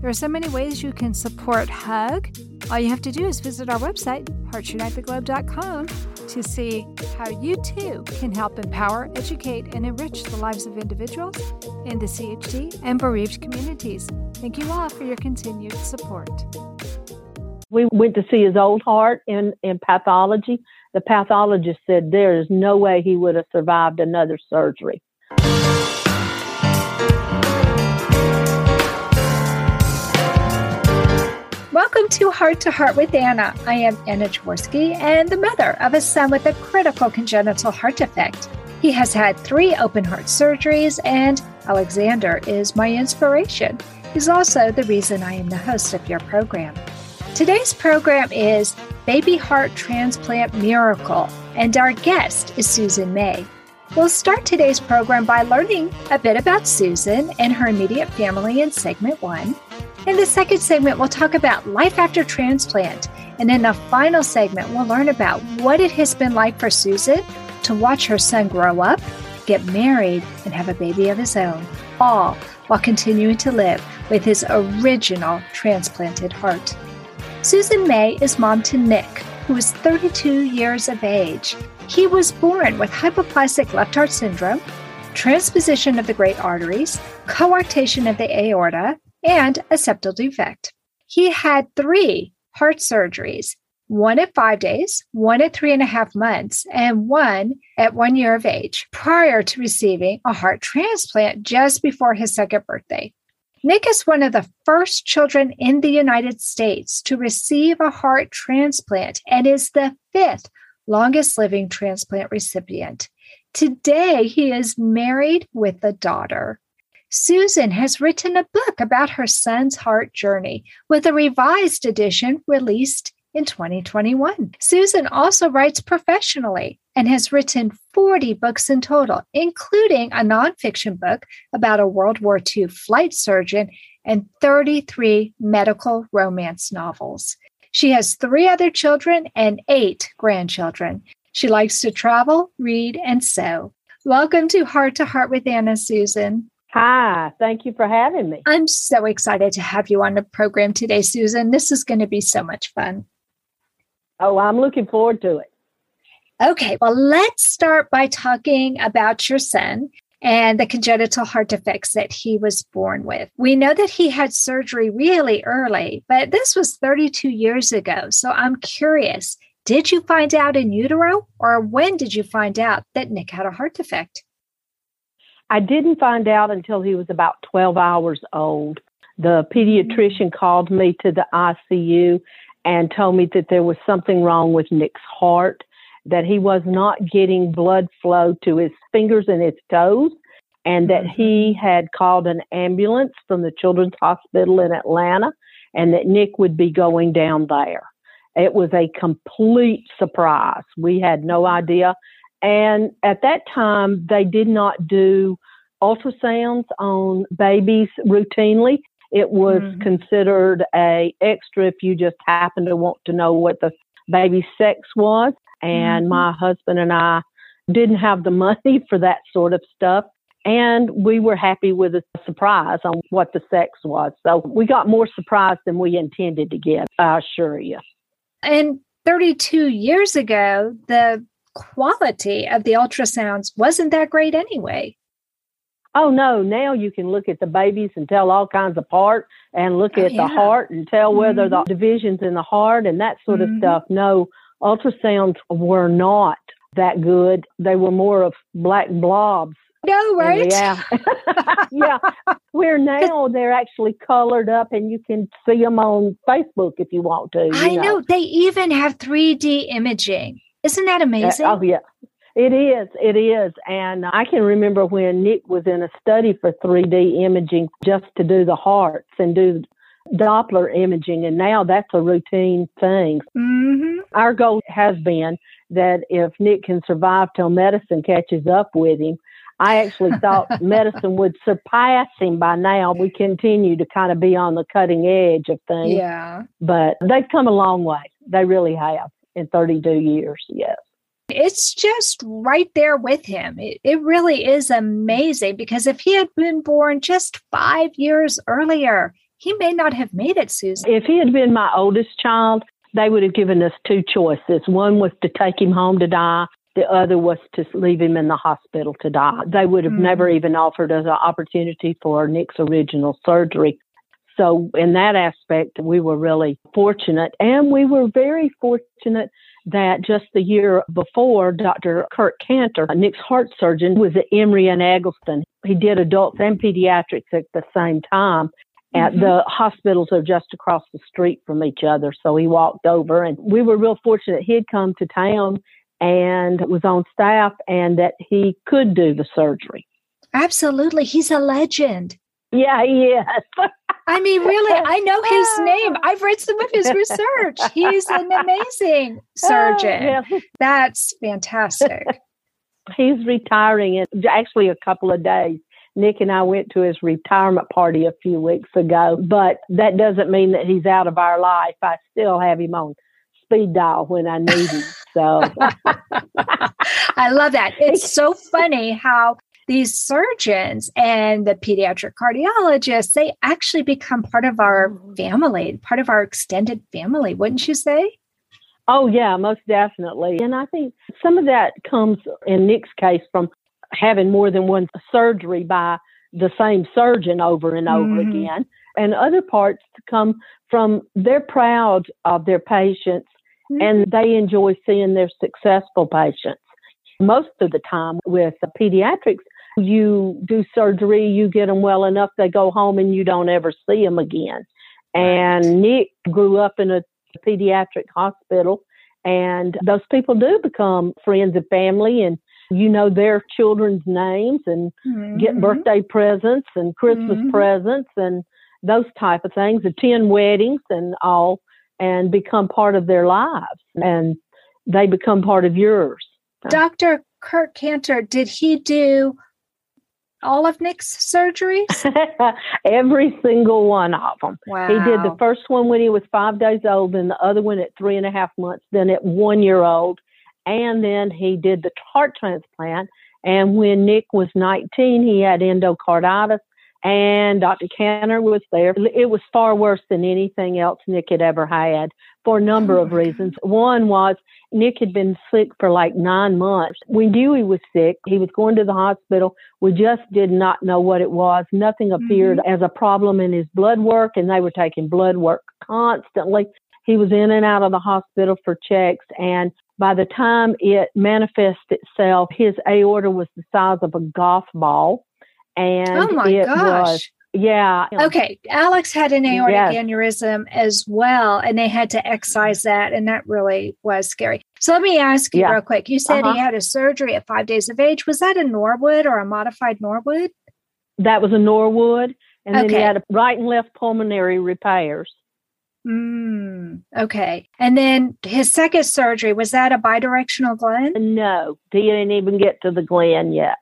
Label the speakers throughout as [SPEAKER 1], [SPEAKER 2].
[SPEAKER 1] There are so many ways you can support HUG. All you have to do is visit our website, heartsunitetheglobe.com, to see how you too can help empower, educate, and enrich the lives of individuals in the CHD and bereaved communities. Thank you all for your continued support.
[SPEAKER 2] We went to see his old heart in, in pathology. The pathologist said there is no way he would have survived another surgery.
[SPEAKER 1] Welcome to Heart to Heart with Anna. I am Anna Jaworski and the mother of a son with a critical congenital heart defect. He has had three open heart surgeries, and Alexander is my inspiration. He's also the reason I am the host of your program. Today's program is Baby Heart Transplant Miracle, and our guest is Susan May. We'll start today's program by learning a bit about Susan and her immediate family in segment one. In the second segment, we'll talk about life after transplant. And in the final segment, we'll learn about what it has been like for Susan to watch her son grow up, get married, and have a baby of his own, all while continuing to live with his original transplanted heart. Susan May is mom to Nick, who is 32 years of age. He was born with hypoplastic left heart syndrome, transposition of the great arteries, coarctation of the aorta, and a septal defect. He had three heart surgeries one at five days, one at three and a half months, and one at one year of age prior to receiving a heart transplant just before his second birthday. Nick is one of the first children in the United States to receive a heart transplant and is the fifth longest living transplant recipient. Today, he is married with a daughter. Susan has written a book about her son's heart journey with a revised edition released in 2021. Susan also writes professionally and has written 40 books in total, including a nonfiction book about a World War II flight surgeon and 33 medical romance novels. She has three other children and eight grandchildren. She likes to travel, read, and sew. Welcome to Heart to Heart with Anna Susan.
[SPEAKER 2] Hi, thank you for having me.
[SPEAKER 1] I'm so excited to have you on the program today, Susan. This is going to be so much fun.
[SPEAKER 2] Oh, I'm looking forward to it.
[SPEAKER 1] Okay, well, let's start by talking about your son and the congenital heart defects that he was born with. We know that he had surgery really early, but this was 32 years ago. So I'm curious did you find out in utero, or when did you find out that Nick had a heart defect?
[SPEAKER 2] I didn't find out until he was about 12 hours old. The pediatrician called me to the ICU and told me that there was something wrong with Nick's heart, that he was not getting blood flow to his fingers and his toes, and that he mm-hmm. had called an ambulance from the Children's Hospital in Atlanta, and that Nick would be going down there. It was a complete surprise. We had no idea. And at that time, they did not do ultrasounds on babies routinely. It was mm-hmm. considered a extra if you just happened to want to know what the baby's sex was. And mm-hmm. my husband and I didn't have the money for that sort of stuff. And we were happy with a surprise on what the sex was. So we got more surprise than we intended to get, I assure you.
[SPEAKER 1] And 32 years ago, the quality of the ultrasounds wasn't that great anyway.
[SPEAKER 2] Oh no, now you can look at the babies and tell all kinds apart and look oh, at yeah. the heart and tell whether mm-hmm. the divisions in the heart and that sort mm-hmm. of stuff. No, ultrasounds were not that good. They were more of black blobs.
[SPEAKER 1] No, right?
[SPEAKER 2] Yeah. yeah. Where now they're actually colored up and you can see them on Facebook if you want to.
[SPEAKER 1] I know. know. They even have 3D imaging. Isn't that amazing?
[SPEAKER 2] Uh, oh, yeah. It is. It is. And I can remember when Nick was in a study for 3D imaging just to do the hearts and do Doppler imaging, and now that's a routine thing.
[SPEAKER 1] Mm-hmm.
[SPEAKER 2] Our goal has been that if Nick can survive till medicine catches up with him, I actually thought medicine would surpass him by now. We continue to kind of be on the cutting edge of things.
[SPEAKER 1] Yeah.
[SPEAKER 2] But they've come a long way. They really have in 32 years, yes.
[SPEAKER 1] It's just right there with him. It, it really is amazing because if he had been born just five years earlier, he may not have made it, Susan.
[SPEAKER 2] If he had been my oldest child, they would have given us two choices. One was to take him home to die. The other was to leave him in the hospital to die. They would have
[SPEAKER 1] Mm.
[SPEAKER 2] never even offered us an opportunity for Nick's original surgery. So, in that aspect, we were really fortunate. And we were very fortunate that just the year before, Dr. Kirk Kanter, Nick's heart surgeon, was at Emory and Egleston. He did adults and pediatrics at the same time. At
[SPEAKER 1] Mhm.
[SPEAKER 2] the hospitals are just across the street from each other. So he walked over and we were real fortunate he'd come to town and was on staff and that he could do the surgery.
[SPEAKER 1] Absolutely. He's a legend.
[SPEAKER 2] Yeah, he is.
[SPEAKER 1] I mean, really, I know his name. I've read some of his research. He's an amazing surgeon.
[SPEAKER 2] Yeah,
[SPEAKER 1] That's fantastic.
[SPEAKER 2] he's retiring in actually a couple of days. Nick and I went to his retirement party a few weeks ago, but that doesn't mean that he's out of our life. I still have him on speed dial when I need him. So
[SPEAKER 1] I love that. It's so funny how these surgeons and the pediatric cardiologists, they actually become part of our family, part of our extended family, wouldn't you say?
[SPEAKER 2] Oh, yeah, most definitely. And I think some of that comes in Nick's case from having more than one surgery by the same surgeon over and over
[SPEAKER 1] Mhm.
[SPEAKER 2] again. And other parts come from they're proud of their patients and they enjoy seeing their successful patients. Most of the time with pediatrics, you do surgery, you get them well enough, they go home and you don't ever see them again. And Nick grew up in a pediatric hospital, and those people do become friends and family, and you know their children's names and get
[SPEAKER 1] Mhm.
[SPEAKER 2] birthday presents and Christmas
[SPEAKER 1] Mhm.
[SPEAKER 2] presents and those type of things, attend weddings and all, and become part of their lives, and they become part of yours.
[SPEAKER 1] Dr. Kirk Kanter, did he do all of Nick's surgeries?
[SPEAKER 2] Every single one of them.
[SPEAKER 1] Wow.
[SPEAKER 2] He did the first one when he was five days old, then the other one at three and a half months, then at one year old, and then he did the heart transplant. And when Nick was 19, he had endocarditis, and Dr. Kanter was there. It was far worse than anything else Nick had ever had for a number
[SPEAKER 1] Oh
[SPEAKER 2] of reasons. One was Nick had been sick for like nine months. We knew he was sick. He was going to the hospital. We just did not know what it was. Nothing appeared mm-hmm. as a problem in his blood work, and they were taking blood work constantly. He was in and out of the hospital for checks, and by the time it manifested itself, his aorta was the size of a golf ball. And
[SPEAKER 1] oh my
[SPEAKER 2] it
[SPEAKER 1] gosh.
[SPEAKER 2] was, yeah.
[SPEAKER 1] Okay, Alex had an aortic
[SPEAKER 2] Yes.
[SPEAKER 1] aneurysm as well, and they had to excise that, and that really was scary. So let me ask you
[SPEAKER 2] Yeah.
[SPEAKER 1] real quick. You said
[SPEAKER 2] Uh-huh.
[SPEAKER 1] he had a surgery at five days of age. Was that a Norwood or a modified Norwood?
[SPEAKER 2] That was a Norwood. And then he had a right and left pulmonary repairs.
[SPEAKER 1] Mm, okay. And then his second surgery was that a bidirectional Glenn?
[SPEAKER 2] No, he didn't even get to the Glenn yet.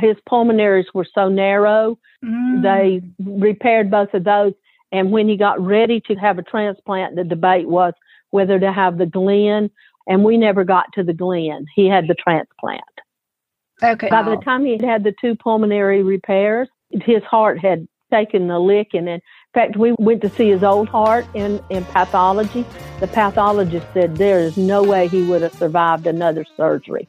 [SPEAKER 2] His pulmonaries were so narrow,
[SPEAKER 1] Mm.
[SPEAKER 2] they repaired both of those. And when he got ready to have a transplant, the debate was whether to have the Glenn, and we never got to the Glenn. He had the transplant.
[SPEAKER 1] okay.
[SPEAKER 2] By the time he had the two pulmonary repairs, his heart had taken the licking. And in fact, we went to see his old heart in, in pathology. The pathologist said there is no way he would have survived another surgery.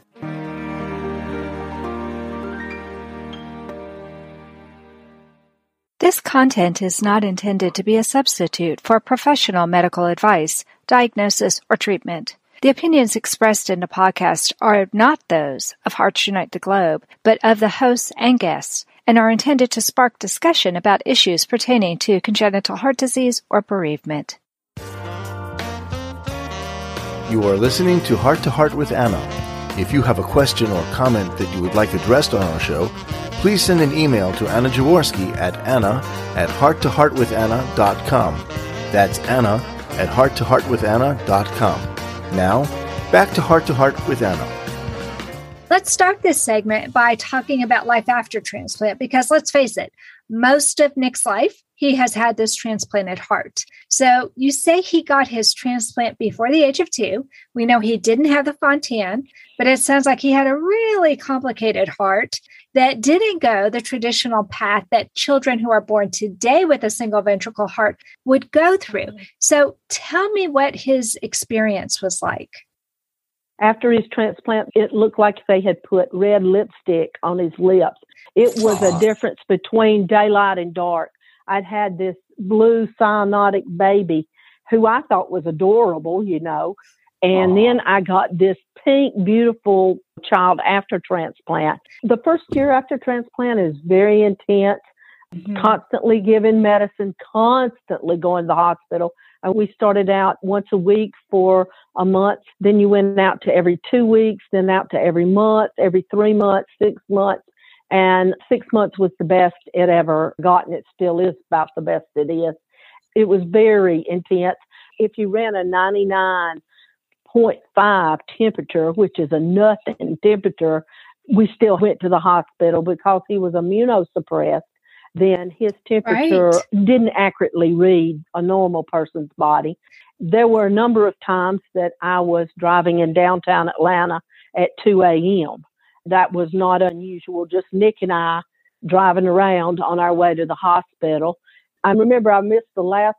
[SPEAKER 1] This content is not intended to be a substitute for professional medical advice, diagnosis, or treatment. The opinions expressed in the podcast are not those of Hearts Unite the Globe, but of the hosts and guests, and are intended to spark discussion about issues pertaining to congenital heart disease or bereavement.
[SPEAKER 3] You are listening to Heart to Heart with Anna. If you have a question or comment that you would like addressed on our show, please send an email to Anna Jaworski at anna at hearttoheartwithanna.com. That's Anna at hearttoheartwithanna.com. Now, back to Heart to Heart with Anna.
[SPEAKER 1] Let's start this segment by talking about life after transplant because let's face it, most of Nick's life, he has had this transplanted heart. So you say he got his transplant before the age of two. We know he didn't have the Fontan, but it sounds like he had a really complicated heart that didn't go the traditional path that children who are born today with a single ventricle heart would go through. Mm-hmm. So tell me what his experience was like.
[SPEAKER 2] After his transplant, it looked like they had put red lipstick on his lips. It was a difference between daylight and dark. I'd had this blue cyanotic baby who I thought was adorable, you know. And Aww. then I got this pink, beautiful child after transplant. The first year after transplant is very intense, mm-hmm. constantly giving medicine, constantly going to the hospital. And we started out once a week for a month. Then you went out to every two weeks, then out to every month, every three months, six months. And six months was the best it ever gotten. It still is about the best it is. It was very intense. If you ran a 99.5 temperature, which is a nothing temperature, we still went to the hospital because he was immunosuppressed. Then his temperature right. didn't accurately read a normal person's body. There were a number of times that I was driving in downtown Atlanta at 2 a.m. That was not unusual, just Nick and I driving around on our way to the hospital. I remember I missed the last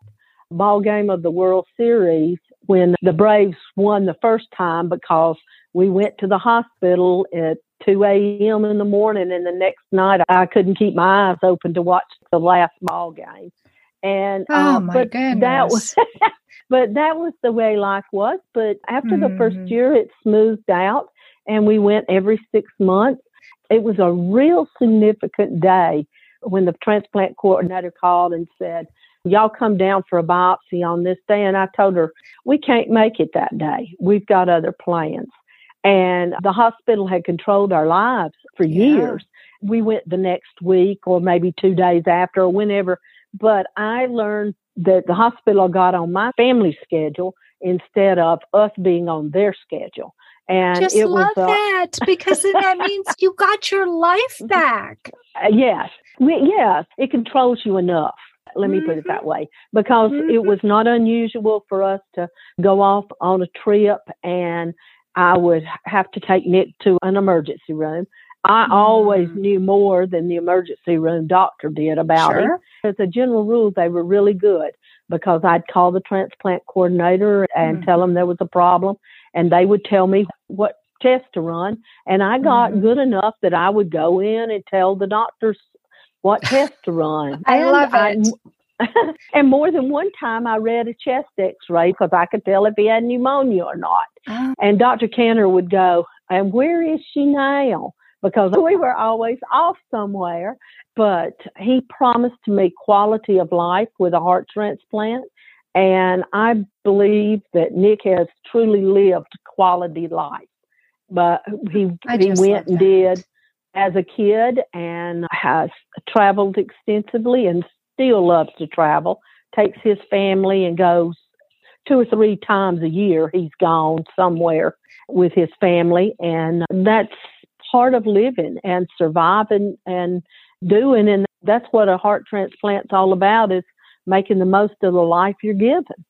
[SPEAKER 2] ball game of the World Series when the Braves won the first time because we went to the hospital at 2 a.m. in the morning, and the next night I couldn't keep my eyes open to watch the last ball game. And
[SPEAKER 1] oh uh, my but goodness.
[SPEAKER 2] that was, but that was the way life was. But after mm. the first mm-hmm. year, it smoothed out, and we went every six months. It was a real significant day when the transplant coordinator called and said, y'all come down for a biopsy on this day. And I told her, we can't make it that day. We've got other plans. And the hospital had controlled our lives for yeah. years. We went the next week or maybe two days after or whenever. But I learned that the hospital got on my family schedule instead of us being on their schedule.
[SPEAKER 1] And just it love was, uh, that because that means you got your life back.
[SPEAKER 2] Uh, yes, we, yes, it controls you enough. Let me put it that mm-hmm. way, because mm-hmm. it was not unusual for us to go off on a trip and I would have to take Nick to an emergency room. I mm-hmm. always knew more than the emergency room doctor did about sure. it. As a general rule, they were really good because I'd call the transplant coordinator and mm-hmm. tell them there was a problem, and they would tell me what test to run. And I got mm-hmm. good enough that I would go in and tell the doctors what test to run.
[SPEAKER 1] I love it.
[SPEAKER 2] I, and more than one time I read a chest x ray because I could tell if he had pneumonia or not. Oh. And Dr. Kanter would go, And where is she now? Because we were always off somewhere. But he promised me quality of life with a heart transplant. And I believe that Nick has truly lived quality life. But he, he went and did as a kid and has traveled extensively and still loves to travel. Takes his family and goes two or three times a year. He's gone somewhere with his family, and that's part of living and surviving and doing. And that's what a heart transplant's all about: is making the most of the life you're given.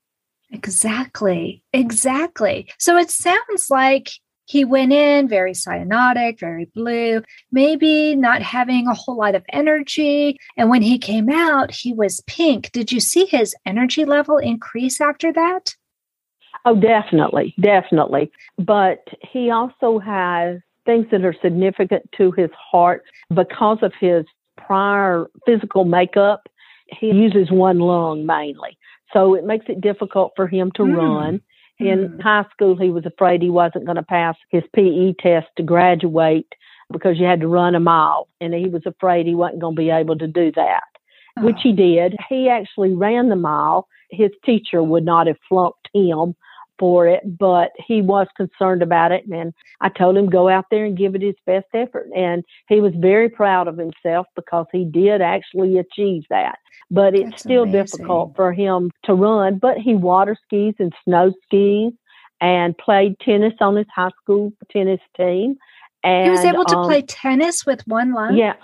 [SPEAKER 1] Exactly. Exactly. So it sounds like he went in very cyanotic, very blue, maybe not having a whole lot of energy. And when he came out, he was pink. Did you see his energy level increase after that?
[SPEAKER 2] Oh, definitely, definitely. But he also has things that are significant to his heart because of his prior physical makeup. He uses one lung mainly. So it makes it difficult for him to
[SPEAKER 1] Mm.
[SPEAKER 2] run. In
[SPEAKER 1] Mm.
[SPEAKER 2] high school, he was afraid he wasn't going to pass his PE test to graduate because you had to run a mile, and he was afraid he wasn't going to be able to do that, which
[SPEAKER 1] Oh.
[SPEAKER 2] he did. He actually ran the mile. His teacher would not have flunked him for it, but he was concerned about it. And I told him go out there and give it his best effort. And he was very proud of himself because he did actually achieve that. But it's
[SPEAKER 1] That's
[SPEAKER 2] still
[SPEAKER 1] amazing.
[SPEAKER 2] difficult for him to run. But he water skis and snow skis and played tennis on his high school tennis team. And
[SPEAKER 1] he was able to
[SPEAKER 2] um,
[SPEAKER 1] play tennis with one lung.
[SPEAKER 2] yeah,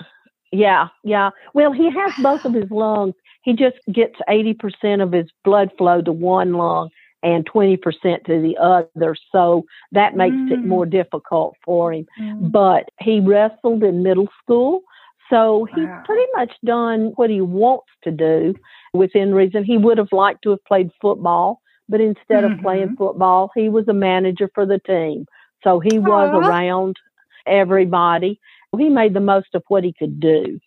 [SPEAKER 2] yeah, yeah. Well, he has both of his lungs. He just gets 80% of his blood flow to one lung and 20% to the other. So that makes it
[SPEAKER 1] Mm.
[SPEAKER 2] more difficult for him.
[SPEAKER 1] Mm.
[SPEAKER 2] But he wrestled in middle school. So he's
[SPEAKER 1] Wow.
[SPEAKER 2] pretty much done what he wants to do within reason. He would have liked to have played football, but instead of playing
[SPEAKER 1] Mhm.
[SPEAKER 2] football, he was a manager for the team. So he was
[SPEAKER 1] Aw.
[SPEAKER 2] around everybody. He made the most of what he could do.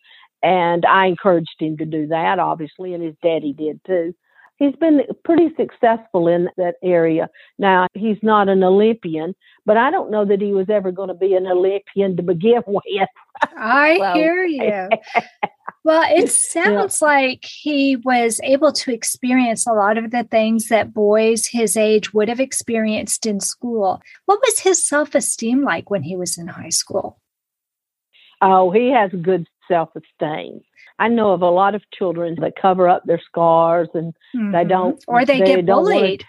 [SPEAKER 2] And I encouraged him to do that, obviously, and his daddy did too. He's been pretty successful in that area. Now, he's not an Olympian, but I don't know that he was ever going to be an Olympian to begin with.
[SPEAKER 1] I
[SPEAKER 2] So-
[SPEAKER 1] hear you. Well, it sounds like he was able to experience a lot of the things that boys his age would have experienced in school. What was his self esteem like when he was in high school?
[SPEAKER 2] Oh, he has good self esteem. I know of a lot of children that cover up their scars and They
[SPEAKER 1] Mhm.
[SPEAKER 2] don't-
[SPEAKER 1] or they,
[SPEAKER 2] they
[SPEAKER 1] get
[SPEAKER 2] wanna-
[SPEAKER 1] bullied.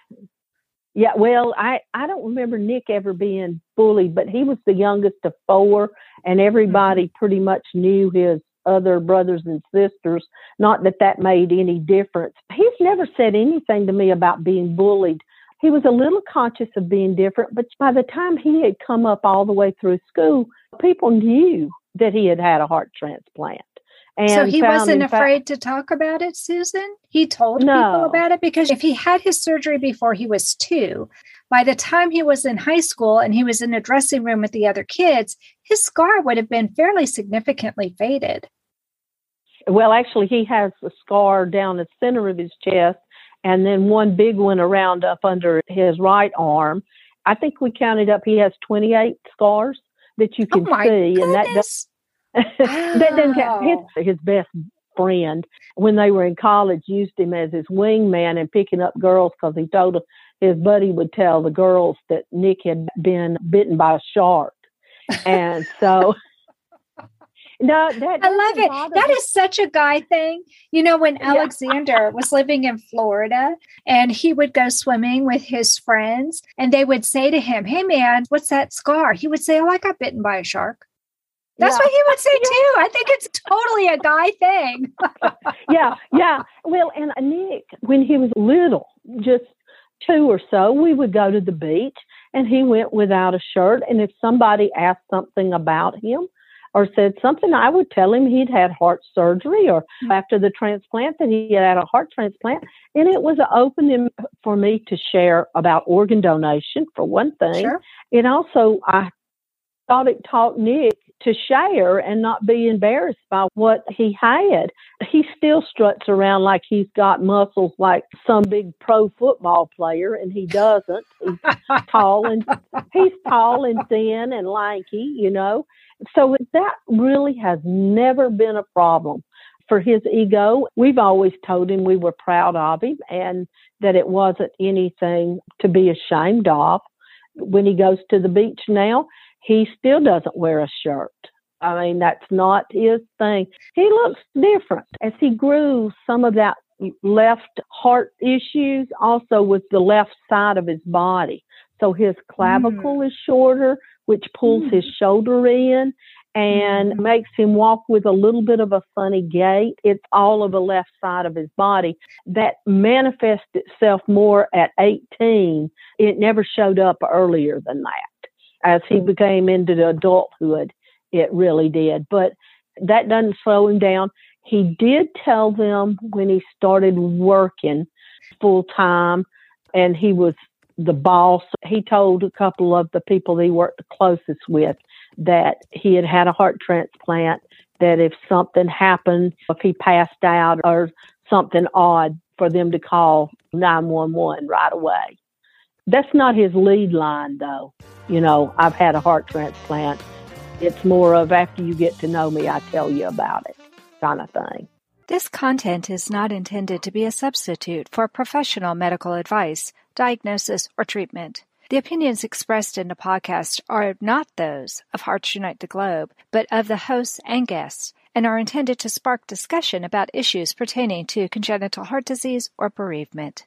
[SPEAKER 2] Yeah, well, I I don't remember Nick ever being bullied, but he was the youngest of four, and everybody pretty much knew his other brothers and sisters. Not that that made any difference. He's never said anything to me about being bullied. He was a little conscious of being different, but by the time he had come up all the way through school, people knew that he had had a heart transplant. And
[SPEAKER 1] so he
[SPEAKER 2] found,
[SPEAKER 1] wasn't
[SPEAKER 2] fact-
[SPEAKER 1] afraid to talk about it, Susan? He told people about it because if he had his surgery before he was two, by the time he was in high school and he was in a dressing room with the other kids, his scar would have been fairly significantly faded.
[SPEAKER 2] Well, actually, he has a scar down the center of his chest, and then one big one around up under his right arm. I think we counted up. He has 28 scars that you
[SPEAKER 1] Oh
[SPEAKER 2] can
[SPEAKER 1] my
[SPEAKER 2] see, and that
[SPEAKER 1] goodness.
[SPEAKER 2] that doesn't count. His, his best friend, when they were in college, used him as his wingman and picking up girls because he told his buddy would tell the girls that Nick had been bitten by a shark, and so. No, that
[SPEAKER 1] I love it. That
[SPEAKER 2] me.
[SPEAKER 1] is such a guy thing. You know, when. Alexander was living in Florida and he would go swimming with his friends and they would say to him, Hey man, what's that scar? He would say, Oh, I got bitten by a shark. That's
[SPEAKER 2] Yeah.
[SPEAKER 1] what he would say too. I think it's totally a guy thing.
[SPEAKER 2] yeah, yeah. Well, and Nick, when he was little, just two or so, we would go to the beach and he went without a shirt. And if somebody asked something about him or said something, I would tell him he'd had heart surgery or mm. after the transplant that he had had a heart transplant. And it was an opening for me to share about organ donation, for one thing.
[SPEAKER 1] Sure.
[SPEAKER 2] It also, I thought it taught Nick to share and not be embarrassed by what he had. He still struts around like he's got muscles like some big pro football player, and he doesn't. He's tall and he's tall and thin and lanky, you know. So that really has never been a problem for his ego. We've always told him we were proud of him and that it wasn't anything to be ashamed of. When he goes to the beach now, he still doesn't wear a shirt. I mean, that's not his thing. He looks different. As he grew, some of that left heart issues also with the left side of his body. So his clavicle is shorter, which pulls his shoulder in and
[SPEAKER 1] Mhm.
[SPEAKER 2] makes him walk with a little bit of a funny gait. It's all of the left side of his body that manifests itself more at 18. It never showed up earlier than that. As he became into adulthood, it really did. But that doesn't slow him down. He did tell them when he started working full time and he was the boss. He told a couple of the people he worked the closest with that he had had a heart transplant, that if something happened, if he passed out or something odd for them to call 911 right away. That's not his lead line, though. You know, I've had a heart transplant. It's more of after you get to know me, I tell you about it kind of thing.
[SPEAKER 1] This content is not intended to be a substitute for professional medical advice, diagnosis, or treatment. The opinions expressed in the podcast are not those of Hearts Unite the Globe, but of the hosts and guests, and are intended to spark discussion about issues pertaining to congenital heart disease or bereavement.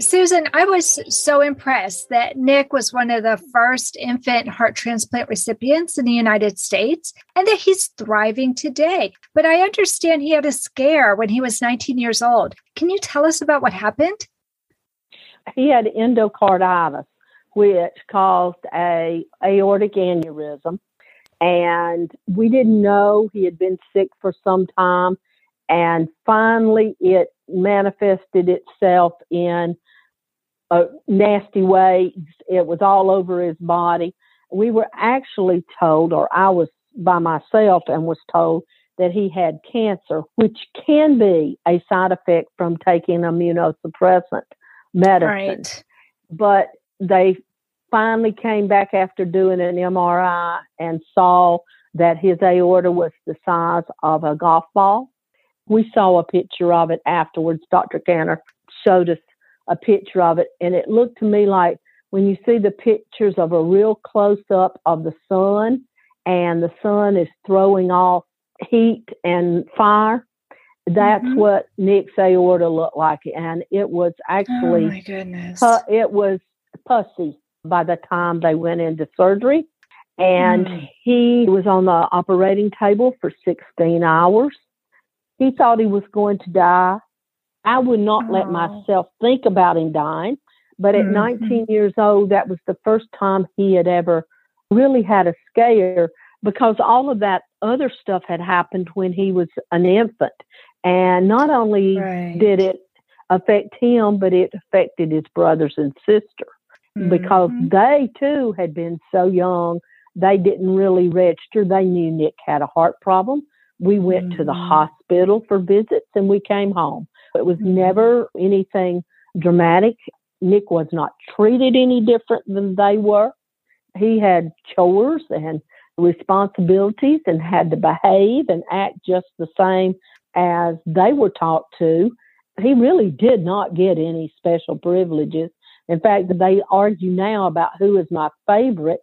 [SPEAKER 1] Susan, I was so impressed that Nick was one of the first infant heart transplant recipients in the United States and that he's thriving today. But I understand he had a scare when he was 19 years old. Can you tell us about what happened?
[SPEAKER 2] He had endocarditis, which caused a aortic aneurysm. And we didn't know he had been sick for some time. And finally, it manifested itself in a nasty way. It was all over his body. We were actually told, or I was by myself and was told that he had cancer, which can be a side effect from taking immunosuppressant medicine. Right. But they finally came back after doing an MRI and saw that his aorta was the size of a golf ball. We saw a picture of it afterwards. Dr. Kanter showed us a picture of it, and it looked to me like when you see the pictures of a real close up of the sun, and the sun is throwing off heat and fire. That's mm-hmm. what Nick's aorta looked like, and it was actually,
[SPEAKER 1] oh my goodness,
[SPEAKER 2] it was pussy by the time they went into surgery, and mm. he was on the operating table for 16 hours. He thought he was going to die. I would not let myself think about him dying. But at mm-hmm. 19 years old, that was the first time he had ever really had a scare because all of that other stuff had happened when he was an infant. And not only right. did it affect him, but it affected his brothers and sister mm-hmm. because they too had been so young. They didn't really register. They knew Nick had a heart problem. We went mm-hmm. to the mm-hmm. hospital for visits and we came home. It was mm-hmm. never anything dramatic. Nick was not treated any different than they were. He had chores and responsibilities and had to behave and act just the same as they were taught to. He really did not get any special privileges. In fact, they argue now about who is my favorite.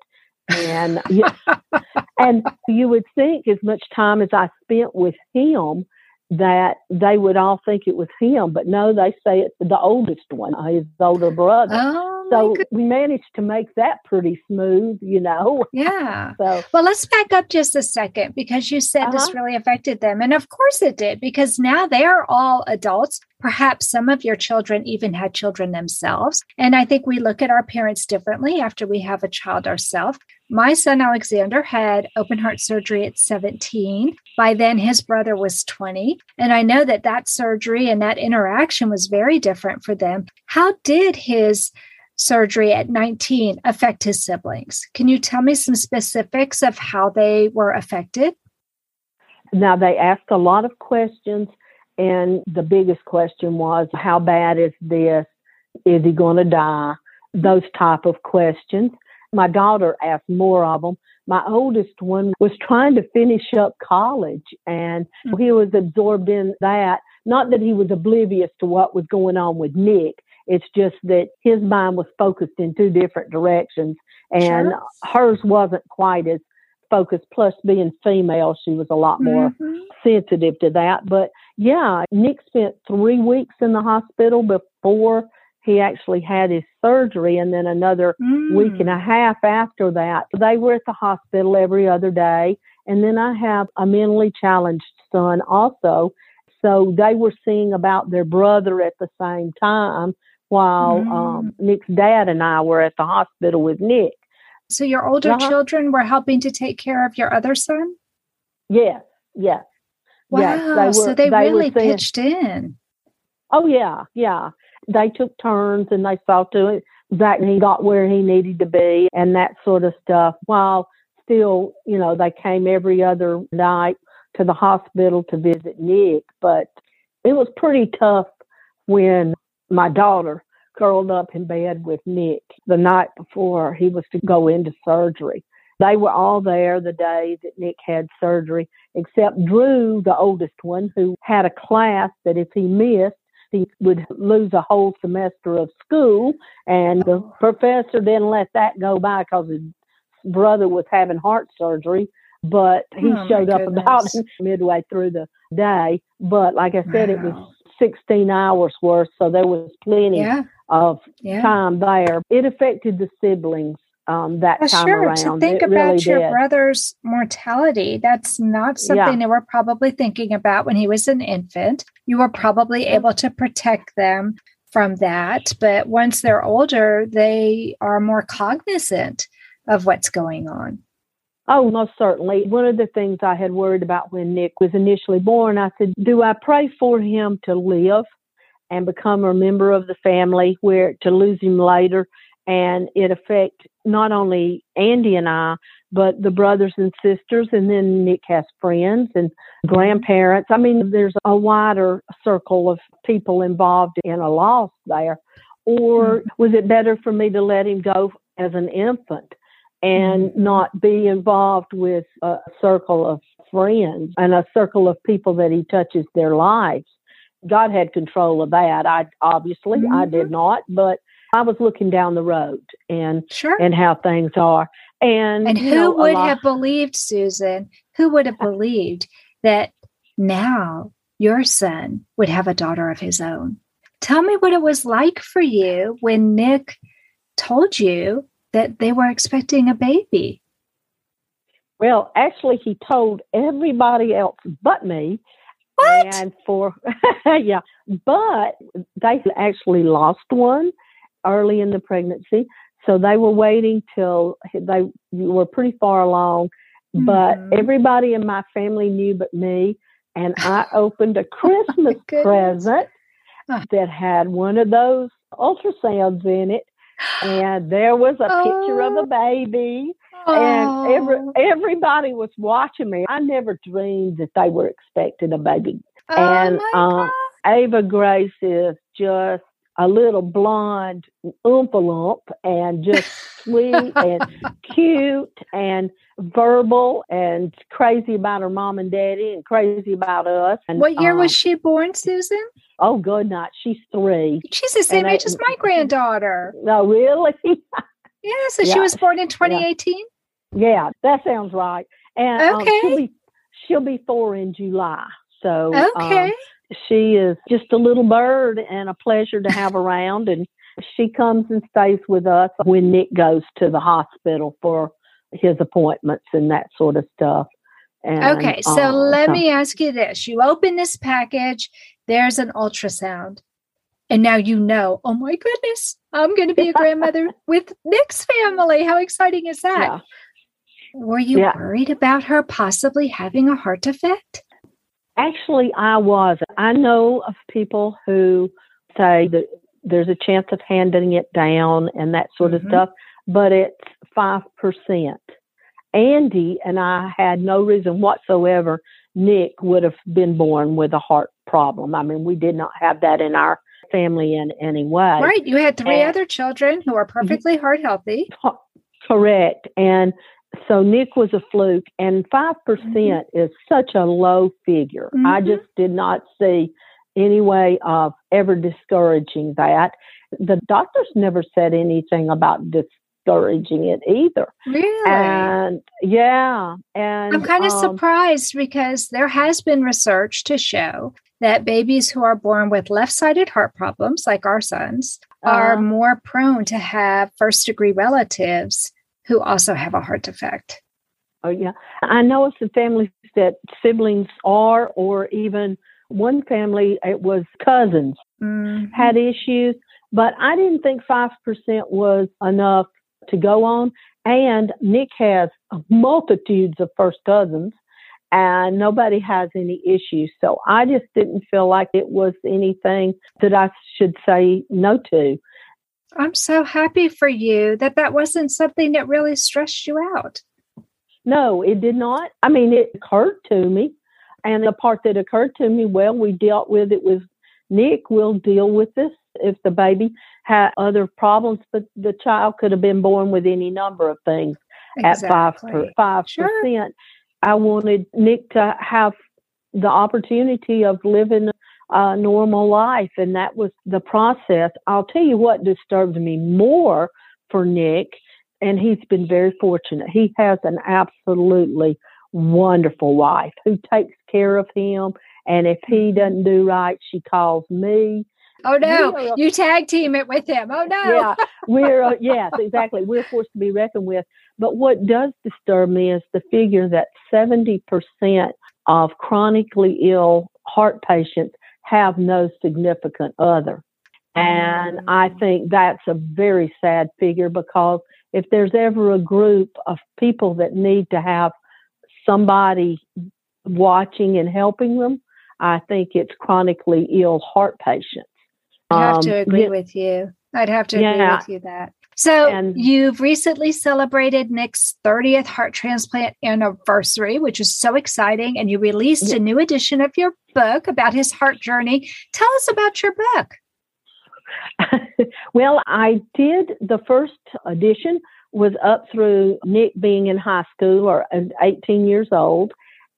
[SPEAKER 2] And and you would think as much time as I spent with him, that they would all think it was him, but no, they say it's the oldest one, his older brother.
[SPEAKER 1] Oh,
[SPEAKER 2] so we managed to make that pretty smooth, you know.
[SPEAKER 1] Yeah. so well, let's back up just a second because you said uh-huh. this really affected them, and of course it did because now they are all adults. Perhaps some of your children even had children themselves, and I think we look at our parents differently after we have a child ourselves. My son Alexander had open heart surgery at 17. By then, his brother was 20. And I know that that surgery and that interaction was very different for them. How did his surgery at 19 affect his siblings? Can you tell me some specifics of how they were affected?
[SPEAKER 2] Now, they asked a lot of questions, and the biggest question was, How bad is this? Is he going to die? Those type of questions. My daughter asked more of them. My oldest one was trying to finish up college, and mm-hmm. he was absorbed in that. Not that he was oblivious to what was going on with Nick. It's just that his mind was focused in two different directions, and sure. hers wasn't quite as focused. Plus, being female, she was a lot more mm-hmm. sensitive to that. But yeah, Nick spent three weeks in the hospital before he actually had his surgery and then another mm. week and a half after that. They were at the hospital every other day. And then I have a mentally challenged son also. So they were seeing about their brother at the same time while mm. um, Nick's dad and I were at the hospital with Nick.
[SPEAKER 1] So your older uh-huh. children were helping to take care of your other son?
[SPEAKER 2] Yes, yes.
[SPEAKER 1] Wow.
[SPEAKER 2] Yes,
[SPEAKER 1] they were, so they, they really pitched in.
[SPEAKER 2] Oh yeah, yeah. They took turns and they saw to it that he got where he needed to be and that sort of stuff. While still, you know, they came every other night to the hospital to visit Nick, but it was pretty tough when my daughter curled up in bed with Nick the night before he was to go into surgery. They were all there the day that Nick had surgery, except Drew, the oldest one, who had a class that if he missed, he would lose a whole semester of school. And the oh. professor didn't let that go by because his brother was having heart surgery. But he oh showed up about midway through the day. But like I said, wow. it was 16 hours worth, so there was plenty yeah. of yeah. time there. It affected the siblings um, that well, time
[SPEAKER 1] sure.
[SPEAKER 2] around.
[SPEAKER 1] To think
[SPEAKER 2] it
[SPEAKER 1] about
[SPEAKER 2] really
[SPEAKER 1] your
[SPEAKER 2] did.
[SPEAKER 1] brother's mortality, that's not something yeah. they were probably thinking about when he was an infant. You were probably able to protect them from that. But once they're older, they are more cognizant of what's going on.
[SPEAKER 2] Oh, most certainly. One of the things I had worried about when Nick was initially born, I said, Do I pray for him to live and become a member of the family where to lose him later and it affect not only Andy and I, but the brothers and sisters, and then Nick has friends and grandparents. I mean, there's a wider circle of people involved in a loss there. Or mm-hmm. was it better for me to let him go as an infant and mm-hmm. not be involved with a circle of friends and a circle of people that he touches their lives? God had control of that. I obviously mm-hmm. I did not, but I was looking down the road and
[SPEAKER 1] sure.
[SPEAKER 2] and how things are. And
[SPEAKER 1] and who
[SPEAKER 2] know,
[SPEAKER 1] would have believed, Susan? Who would have believed that now your son would have a daughter of his own? Tell me what it was like for you when Nick told you that they were expecting a baby.
[SPEAKER 2] Well, actually, he told everybody else but me.
[SPEAKER 1] What?
[SPEAKER 2] And for, yeah, but they actually lost one early in the pregnancy. So they were waiting till they were pretty far along, mm-hmm. but everybody in my family knew but me. And I opened a Christmas oh present that had one of those ultrasounds in it. And there was a oh. picture of a oh. baby. Oh. And every, everybody was watching me. I never dreamed that they were expecting a baby.
[SPEAKER 1] Oh
[SPEAKER 2] and uh, Ava Grace is just a little blonde oompa and just sweet and cute and verbal and crazy about her mom and daddy and crazy about us. And,
[SPEAKER 1] what year um, was she born, Susan?
[SPEAKER 2] Oh, good night. She's three.
[SPEAKER 1] She's the same and age I, as my granddaughter.
[SPEAKER 2] No, really?
[SPEAKER 1] yeah, so yeah. she was born in 2018?
[SPEAKER 2] Yeah, yeah that sounds right. And
[SPEAKER 1] okay.
[SPEAKER 2] Um, she'll, be, she'll be four in July. So
[SPEAKER 1] okay. Um,
[SPEAKER 2] she is just a little bird and a pleasure to have around. And she comes and stays with us when Nick goes to the hospital for his appointments and that sort of stuff. And,
[SPEAKER 1] okay, so uh, let me ask you this. You open this package, there's an ultrasound. And now you know, oh my goodness, I'm going to be a grandmother with Nick's family. How exciting is that? Yeah. Were you yeah. worried about her possibly having a heart defect?
[SPEAKER 2] Actually, I was. I know of people who say that there's a chance of handing it down and that sort of mm-hmm. stuff, but it's 5%. Andy and I had no reason whatsoever Nick would have been born with a heart problem. I mean, we did not have that in our family in any way.
[SPEAKER 1] Right. You had three and, other children who are perfectly heart healthy.
[SPEAKER 2] Correct. And so Nick was a fluke, and 5% mm-hmm. is such a low figure. Mm-hmm. I just did not see any way of ever discouraging that. The doctors never said anything about discouraging it either.
[SPEAKER 1] Really?
[SPEAKER 2] And yeah, and
[SPEAKER 1] I'm kind of um, surprised because there has been research to show that babies who are born with left-sided heart problems like our sons are uh, more prone to have first degree relatives who also have a heart defect.
[SPEAKER 2] Oh yeah. I know of some families that siblings are or even one family it was cousins mm-hmm. had issues, but I didn't think 5% was enough to go on. And Nick has multitudes of first cousins and nobody has any issues. So I just didn't feel like it was anything that I should say no to.
[SPEAKER 1] I'm so happy for you that that wasn't something that really stressed you out.
[SPEAKER 2] No, it did not. I mean, it occurred to me. And the part that occurred to me, well, we dealt with it with Nick. We'll deal with this if the baby had other problems, but the child could have been born with any number of things exactly. at five five sure. percent. I wanted Nick to have the opportunity of living a normal life, and that was the process. I'll tell you what disturbed me more for Nick, and he's been very fortunate. He has an absolutely wonderful wife who takes care of him, and if he mm-hmm. doesn't do right, she calls me.
[SPEAKER 1] Oh no! A, you tag team it with him. Oh no!
[SPEAKER 2] Yeah, we're uh, yes, exactly. We're forced to be reckoned with. But what does disturb me is the figure that seventy percent of chronically ill heart patients have no significant other, and mm. I think that's a very sad figure because if there's ever a group of people that need to have somebody watching and helping them, I think it's chronically ill heart patients.
[SPEAKER 1] I'd have to um, agree yeah, with you. I'd have to yeah. agree with you that. So and, you've recently celebrated Nick's 30th heart transplant anniversary, which is so exciting. And you released yeah. a new edition of your book about his heart journey. Tell us about your book.
[SPEAKER 2] well, I did the first edition was up through Nick being in high school or uh, 18 years old.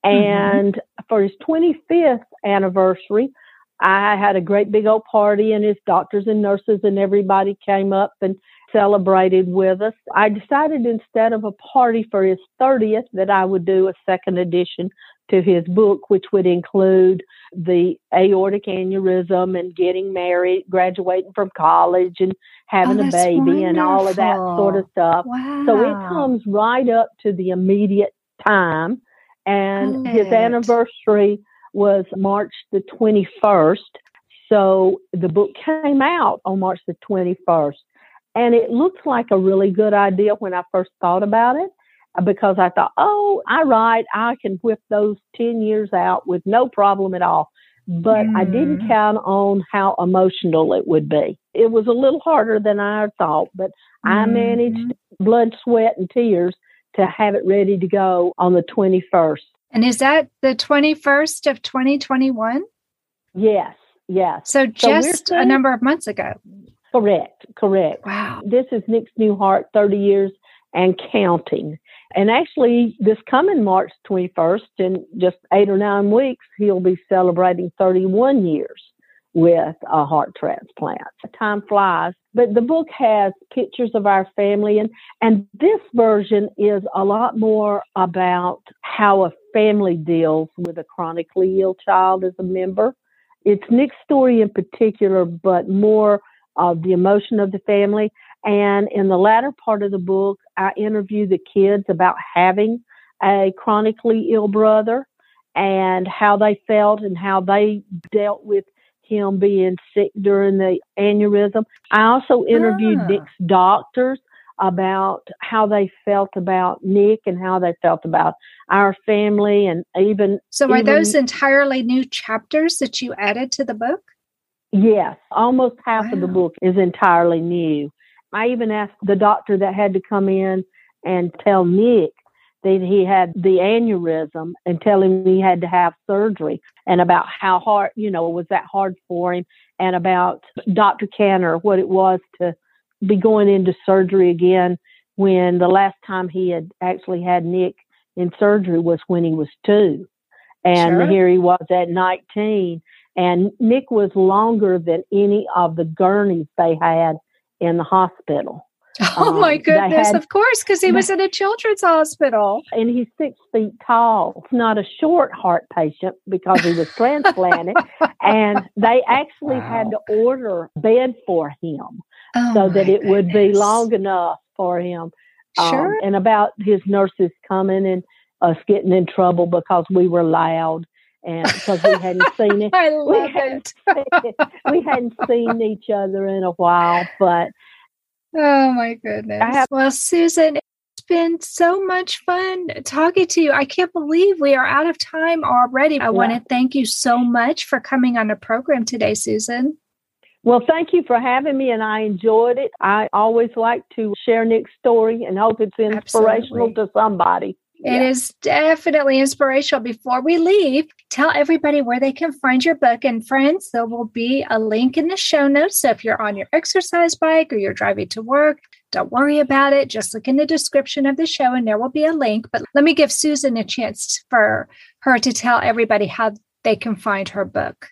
[SPEAKER 2] Mm-hmm. And mm-hmm. for his 25th anniversary, I had a great big old party, and his doctors and nurses and everybody came up and celebrated with us. I decided instead of a party for his 30th that I would do a second edition to his book, which would include the aortic aneurysm and getting married, graduating from college, and having oh, a baby, wonderful. and all of that sort of stuff.
[SPEAKER 1] Wow.
[SPEAKER 2] So it comes right up to the immediate time. And his anniversary was March the 21st. So the book came out on March the 21st. And it looked like a really good idea when I first thought about it uh, because I thought, oh, I write, I can whip those 10 years out with no problem at all. But mm. I didn't mm. count on how emotional it would be. It was a little harder than I thought, but mm. I managed mm-hmm. blood, sweat, and tears to have it ready to go on the 21st.
[SPEAKER 1] And is that the 21st of 2021?
[SPEAKER 2] Yes, yes.
[SPEAKER 1] So just so a number of months ago.
[SPEAKER 2] Correct, correct.
[SPEAKER 1] Wow.
[SPEAKER 2] This is Nick's New Heart 30 years and counting. And actually, this coming March 21st, in just eight or nine weeks, he'll be celebrating 31 years with a heart transplant. Time flies, but the book has pictures of our family, and, and this version is a lot more about how a family deals with a chronically ill child as a member. It's Nick's story in particular, but more of the emotion of the family. And in the latter part of the book, I interview the kids about having a chronically ill brother and how they felt and how they dealt with him being sick during the aneurysm. I also interviewed ah. Nick's doctors about how they felt about Nick and how they felt about our family and even
[SPEAKER 1] So are even, those entirely new chapters that you added to the book?
[SPEAKER 2] Yes, almost half wow. of the book is entirely new. I even asked the doctor that had to come in and tell Nick that he had the aneurysm and tell him he had to have surgery and about how hard, you know, was that hard for him and about Dr. Kanter, what it was to be going into surgery again when the last time he had actually had Nick in surgery was when he was two. And
[SPEAKER 1] Sure.
[SPEAKER 2] here he was at 19. And Nick was longer than any of the gurneys they had in the hospital.
[SPEAKER 1] Oh
[SPEAKER 2] Um,
[SPEAKER 1] my goodness,
[SPEAKER 2] had-
[SPEAKER 1] of course, because he was in a children's hospital.
[SPEAKER 2] And he's six feet tall. It's not a short heart patient because he was transplanted. and they actually had to order a bed for him
[SPEAKER 1] Oh
[SPEAKER 2] so that it would be long enough for him. Um,
[SPEAKER 1] Sure.
[SPEAKER 2] and about his nurses coming and us getting in trouble because we were loud and because we hadn't seen it.
[SPEAKER 1] I
[SPEAKER 2] we
[SPEAKER 1] love
[SPEAKER 2] had-
[SPEAKER 1] it.
[SPEAKER 2] we hadn't seen each other in a while, but
[SPEAKER 1] Oh my goodness.
[SPEAKER 2] have-
[SPEAKER 1] well, Susan, it's been so much fun talking to you. I can't believe we are out of time already. I want to thank you so much for coming on the program today, Susan.
[SPEAKER 2] well, thank you for having me, and I enjoyed it. I always like to share Nick's story and hope it's inspirational
[SPEAKER 1] Absolutely.
[SPEAKER 2] to somebody.
[SPEAKER 1] It is definitely inspirational. Before we leave, tell everybody where they can find your book. And friends, there will be a link in the show notes. So if you're on your exercise bike or you're driving to work, don't worry about it. Just look in the description of the show and there will be a link. But let me give Susan a chance for her to tell everybody how they can find her book.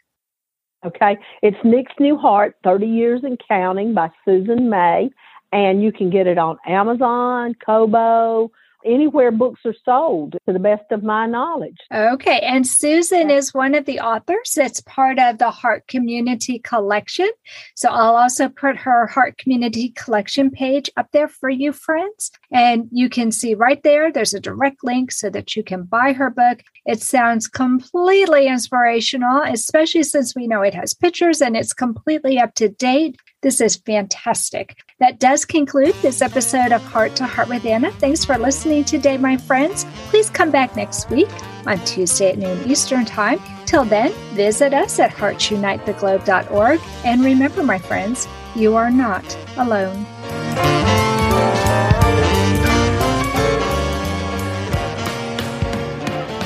[SPEAKER 2] Okay. It's Nick's New Heart, 30 Years and Counting by Susan May. And you can get it on Amazon, Kobo, anywhere books are sold, to the best of my knowledge.
[SPEAKER 1] Okay. And Susan is one of the authors that's part of the Heart Community Collection. So I'll also put her Heart Community Collection page up there for you, friends. And you can see right there, there's a direct link so that you can buy her book. It sounds completely inspirational, especially since we know it has pictures and it's completely up to date. This is fantastic. That does conclude this episode of Heart to Heart with Anna. Thanks for listening today, my friends. Please come back next week on Tuesday at noon Eastern Time. Till then, visit us at heartsunitetheglobe.org. And remember, my friends, you are not alone.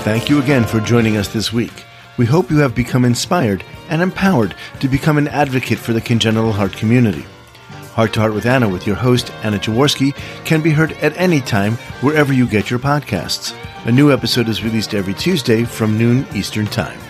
[SPEAKER 3] Thank you again for joining us this week. We hope you have become inspired and empowered to become an advocate for the congenital heart community. Heart to Heart with Anna with your host, Anna Jaworski, can be heard at any time wherever you get your podcasts. A new episode is released every Tuesday from noon Eastern Time.